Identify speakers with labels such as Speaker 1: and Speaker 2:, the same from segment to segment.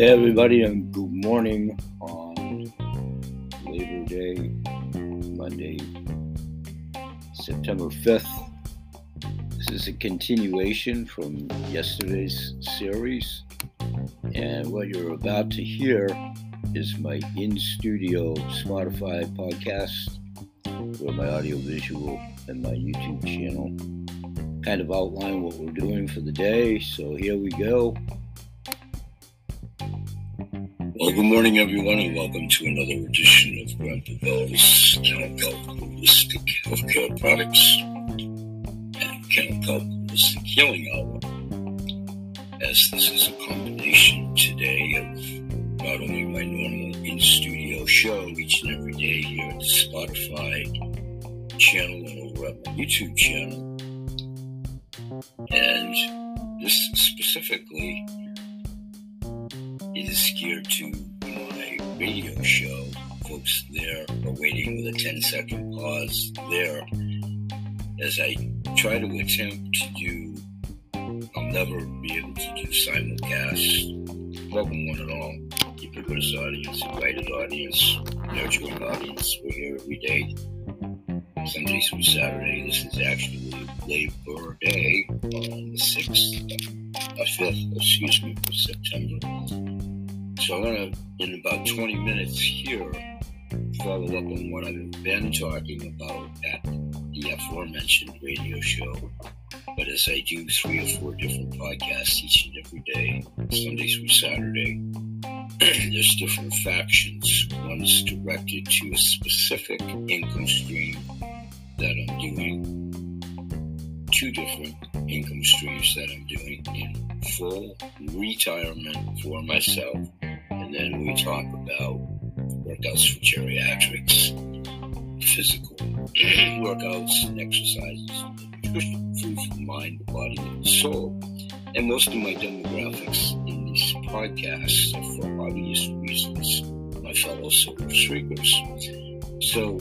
Speaker 1: Hey everybody, and good morning on Labor Day, Monday, September 5th. This is a continuation from yesterday's series, and what you're about to hear is my in studio Spotify podcast, where my audio visual and my YouTube channel kind of outline what we're doing for the day. So here we go.
Speaker 2: Well, good morning, everyone, and welcome to another edition of Grandpa Bell's Kennel Holistic Healthcare Products and Kennel Holistic Healing Hour. As this is a combination today of not only my normal in studio show each and every day here at the Spotify channel and over at my YouTube channel, and this specifically is geared to my radio show. Folks there are waiting with a 10 second pause there as I try to attempt to do, I'll never be able to do simulcast. Welcome, one and all. Ubiquitous audience, invited audience, nurturing audience. We're here every day. Sunday through Saturday. This is actually Labor Day on the 6th, uh, 5th, excuse me, September. So I'm going to, in about 20 minutes here, follow up on what I've been talking about at the aforementioned radio show. But as I do three or four different podcasts each and every day, Sunday through Saturday, there's different factions. One's directed to a specific income stream that I'm doing, two different income streams that I'm doing in full retirement for myself and then we talk about workouts for geriatrics, physical workouts and exercises, nutrition, food for the mind, the body, and the soul. And most of my demographics in these podcasts are for obvious reasons, my fellow silver streakers. So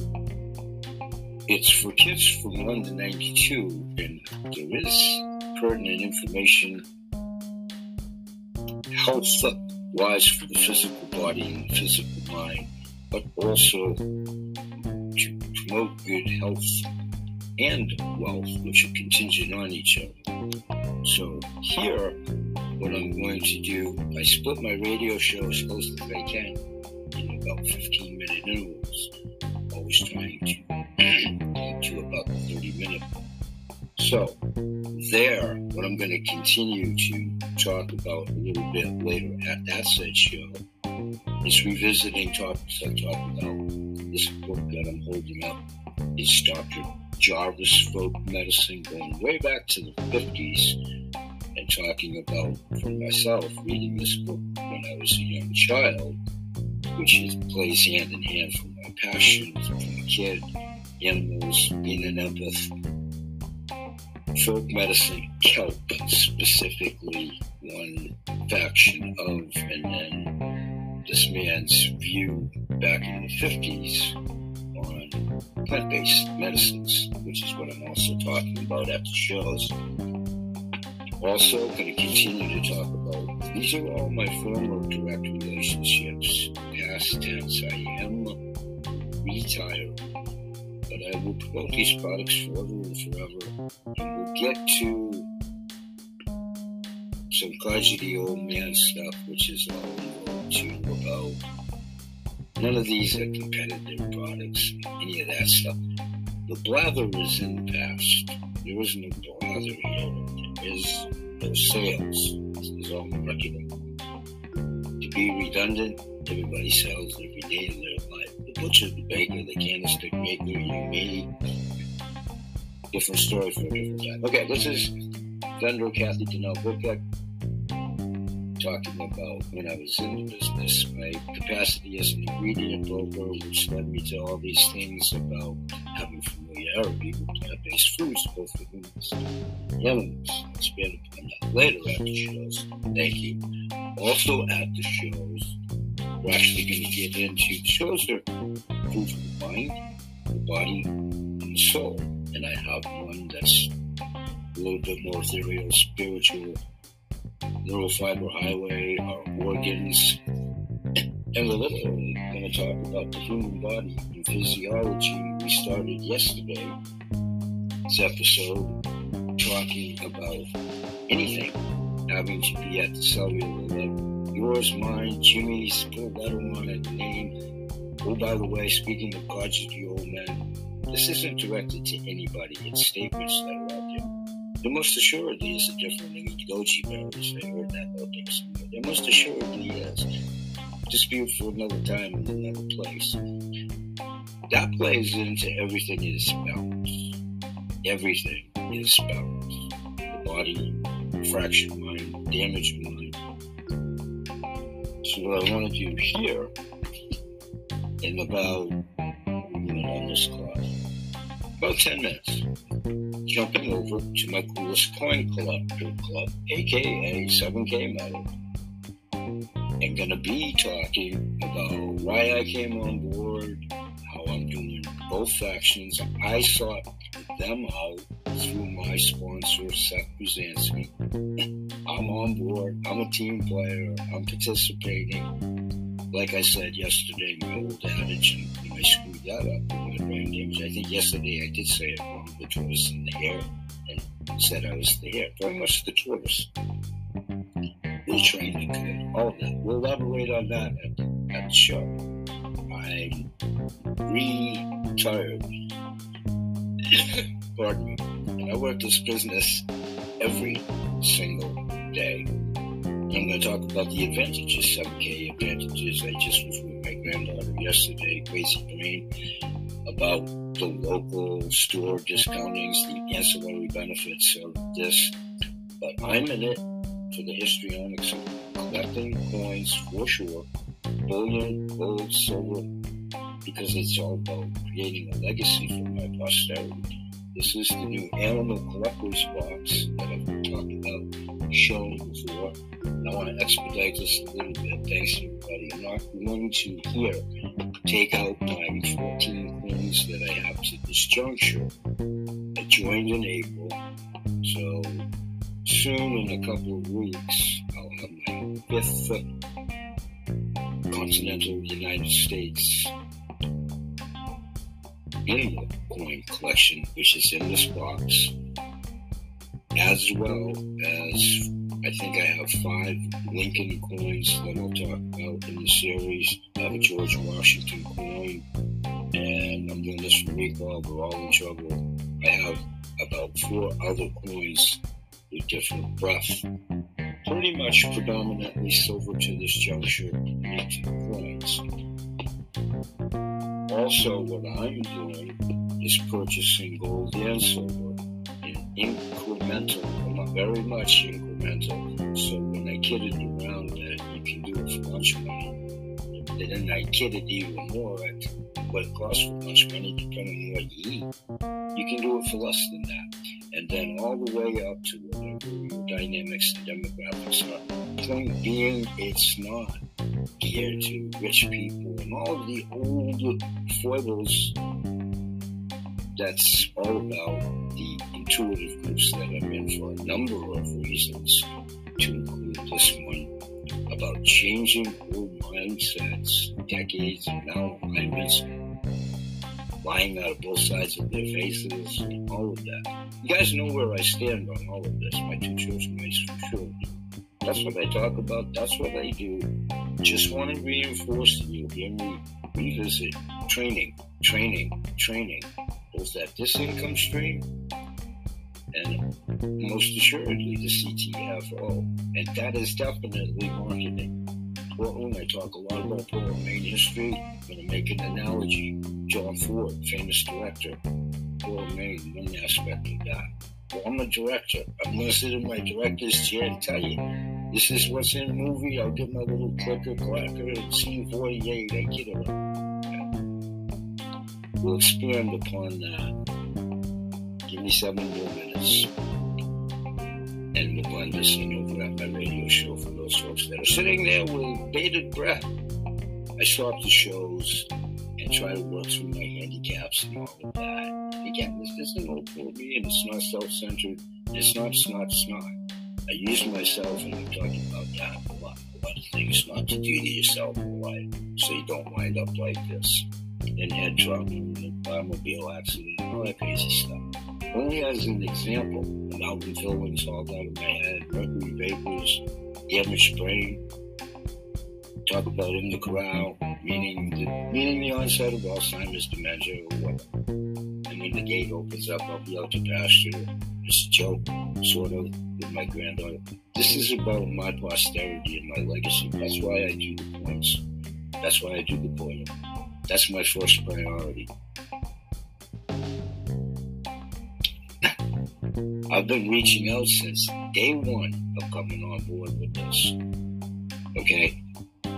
Speaker 2: it's for kids from 1 to 92, and there is pertinent information, health wise for the physical body and the physical mind, but also to promote good health and wealth, which are contingent on each other. So here, what I'm going to do, I split my radio show as close as I can in about 15 minute intervals, always trying to to about 30 minutes. So there, what I'm going to continue to talk about a little bit later at that said show is revisiting topics I talked about. This book that I'm holding up is Dr. Jarvis Folk Medicine, going way back to the 50s, and talking about, for myself, reading this book when I was a young child, which is, plays hand in hand from my passion from a kid, animals, being an empath, folk medicine, kelp specifically, one faction of, and then this man's view back in the 50s on plant based medicines, which is what I'm also talking about at the shows. Also, going to continue to talk about these are all my former direct relationships, past tense. I am retired but I will promote these products forever and forever. And we'll get to some the old man stuff, which is all involved to about. None of these are competitive products, any of that stuff. The blather is in the past. There is no blather here. There is no sales. This is all marketing. To be redundant, everybody sells every day in their life The butcher, the baker, the candlestick maker, you, me. Different story for a different time. Okay, this is Vendor Kathy Denell Burkett talking about when I was in the business, my capacity as an ingredient broker, which led me to all these things about having familiarity with plant-based foods, both for humans and animals. I'll expand upon that later at the shows. Thank you. Also at the shows, we're actually going to get into the shows are food the mind, the body, and the soul. And I have one that's a little bit more ethereal, spiritual, neurofiber highway, our organs, and we're going to talk about the human body and physiology. We started yesterday, this episode, talking about anything having to be at the cellular level. Yours, mine, Jimmy's, put a letter on it, name. Oh, by the way, speaking of God's the old man, this isn't directed to anybody. It's statements that are out there. There most assuredly is a different goji berries. I heard that out there most assuredly is uh, dispute for another time in another place. That plays into everything is balance. Everything is balance. The body, fractured mind, damaged mind. What I want to do here in about on this clock, about 10 minutes, jumping over to my coolest coin collector club, aka 7K Metal going to be talking about why I came on board, how I'm doing both factions. I sought them out through my sponsor, Seth Brzezinski. I'm on board. I'm a team player. I'm participating. Like I said yesterday, my old adage, and I screwed that up my brain damage. I think yesterday I did say it wrong, the tortoise in the air, and said I was the hair. Very much the tortoise training, all that. We'll elaborate on that at, at the show. I'm retired. Pardon me. And I work this business every single day. I'm going to talk about the advantages, 7K advantages. I just was with my granddaughter yesterday, Crazy Brain, about the local store discountings, the ancillary benefits of this. But I'm in it for the histrionics of collecting coins for sure, bullion, gold, silver, because it's all about creating a legacy for my posterity. This is the new Animal Collector's Box that I've talking about, shown before. And I want to expedite this a little bit. Thanks, everybody. I'm not going to here take out my 14 coins that I have to this juncture. I joined in April, so soon in a couple of weeks, I'll have my fifth continental United States coin collection, which is in this box, as well as I think I have five Lincoln coins that I'll talk about in the series. I have a George Washington coin, and I'm doing this for recall. We're all in trouble. I have about four other coins with different breath. Pretty much predominantly silver to this juncture, each coins. Also, what I'm doing is purchasing gold and silver uh, in incremental, very much incremental. So when I kidded around that you can do it for lunch money, and then I kid it even more at what it costs for lunch money, depending on what you eat. You can do it for less than that and then all the way up to whatever your dynamics and demographics are. Point being, it's not geared to rich people and all of the old foibles that's all about the intuitive groups that I'm in for a number of reasons, to include this one about changing old mindsets, decades of malalignments lying out of both sides of their faces, and all of that. You guys know where I stand on all of this, my two ways for sure. That's what I talk about, that's what I do. Just want to reinforce to you, hear me revisit training, training, training. Both that this income stream and most assuredly the CTFO. And that is definitely marketing. Portland. I talk a lot about Portland, Maine history. I'm going to make an analogy. John Ford, famous director, Portland, Maine, one aspect of that. Well, I'm a director. I'm going to sit in my director's chair and tell you, this is what's in the movie. I'll get my little clicker, clacker, and scene 48. I get it. We'll expand upon that. Give me seven more minutes and the one listening over at my radio show for those folks that are sitting there with bated breath. I stop the shows and try to work through my handicaps and all of that. Again, this isn't for me and it's not self centered. It's not, it's not, it's not. I use myself, and I'm talking about that a lot, a lot of things not to do to yourself in life so you don't wind up like this in head trauma, in automobile accident, all that crazy stuff. Only as an example, mountain fillings all down in my head, mercury vapors, damaged brain. Talk about in the corral, meaning the, meaning the onset of Alzheimer's, dementia, or whatever. And when the gate opens up, I'll be out to pasture. It's a joke, sort of, my granddaughter. This is about my posterity and my legacy. That's why I do the points. That's why I do the poem. That's my first priority. I've been reaching out since day one of coming on board with this. Okay?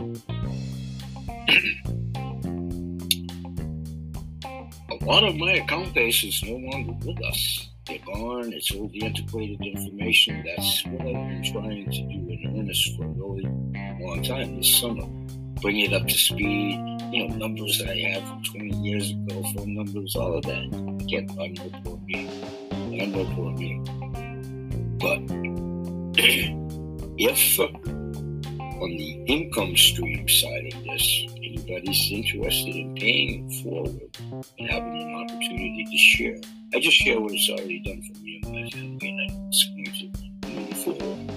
Speaker 2: A lot of my account base is no longer with us. They're gone. It's all the antiquated information. That's what I've been trying to do in earnest for a really long time this summer. Bring it up to speed, you know, numbers that I had from 20 years ago, phone numbers, all of that. Again, I'm no poor me. I'm no poor me. But if on the income stream side of this, anybody's interested in paying forward and having an opportunity to share, I just share what it's already done for me and my family, and it's going to move forward.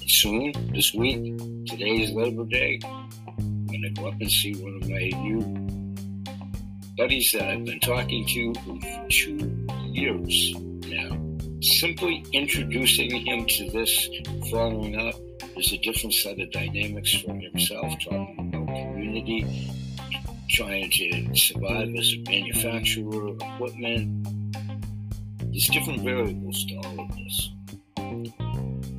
Speaker 2: And soon, this week, today is Labor Day, I'm going to go up and see one of my new buddies that I've been talking to for two years now. Simply introducing him to this, following up, there's a different set of dynamics for himself, talking about community, trying to survive as a manufacturer equipment. There's different variables to all of this.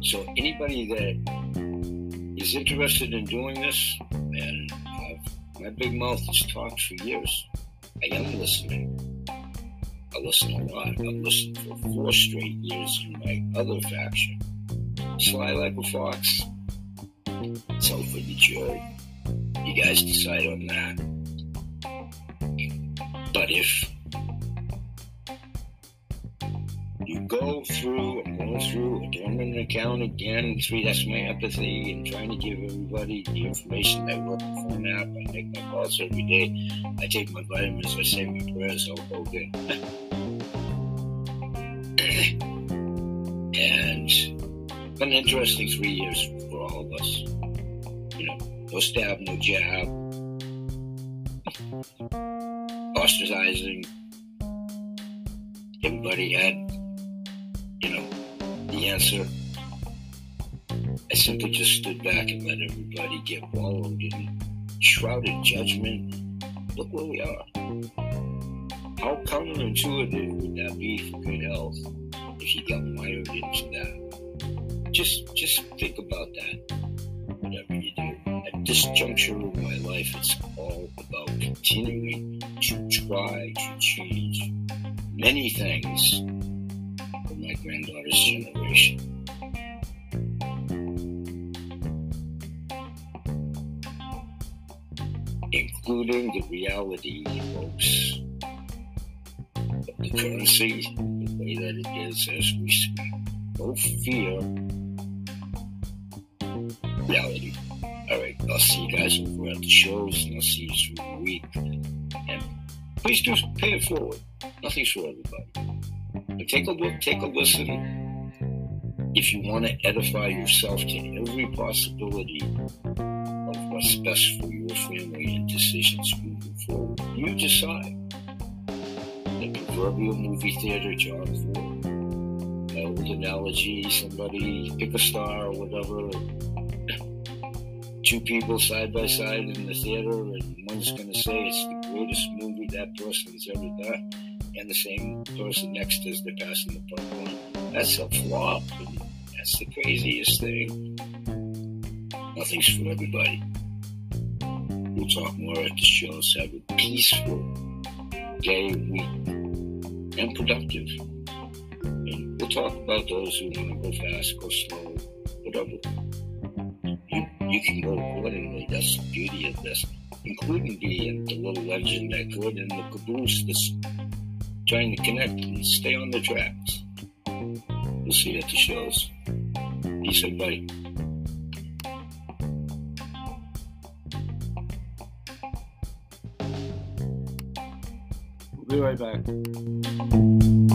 Speaker 2: So anybody that is interested in doing this, and I've, my big mouth has talked for years, I am listening. I listen a lot. I've listened for four straight years in my other faction. Sly like a fox. All for the jury. You guys decide on that. But if you go through and go through a dormant account again, three, that's my empathy and trying to give everybody the information that work phone app. I make my calls every day. I take my vitamins, I say my prayers, I'll go good. and been an interesting three years for all of us. You know, no stab, no jab, ostracizing. Everybody had, you know, the answer. I simply just stood back and let everybody get wallowed in shrouded judgment. Look where we are. How counterintuitive would that be for good health if you got mired into that? Just just think about that. Whatever you do. At this juncture of my life, it's all about continuing to try to change many things for my granddaughter's generation. Including the reality, folks, of the currency, the way that it is as we speak. No fear, reality. All right, I'll see you guys over at the shows, and I'll see you through the week. And please do pay it forward. Nothing's for everybody. But take a look, take a listen. If you want to edify yourself to every possibility of what's best for your family and decisions moving forward, you decide. The proverbial movie theater, John Ford. My old analogy, somebody pick a star or whatever, two people side by side in the theater, and one's going to say it's the greatest movie that person's ever done, and the same person next as they're passing the popcorn. That's a flop. That's the craziest thing. Nothing's for everybody. We'll talk more at the shows. Have a peaceful day, week, and productive. And we'll talk about those who want to go fast, go slow, whatever you can go accordingly. That's the beauty of this, including being the little legend that could and the caboose that's trying to connect and stay on the tracks. We'll see you at the shows. Peace said, bye.
Speaker 1: We'll be right back.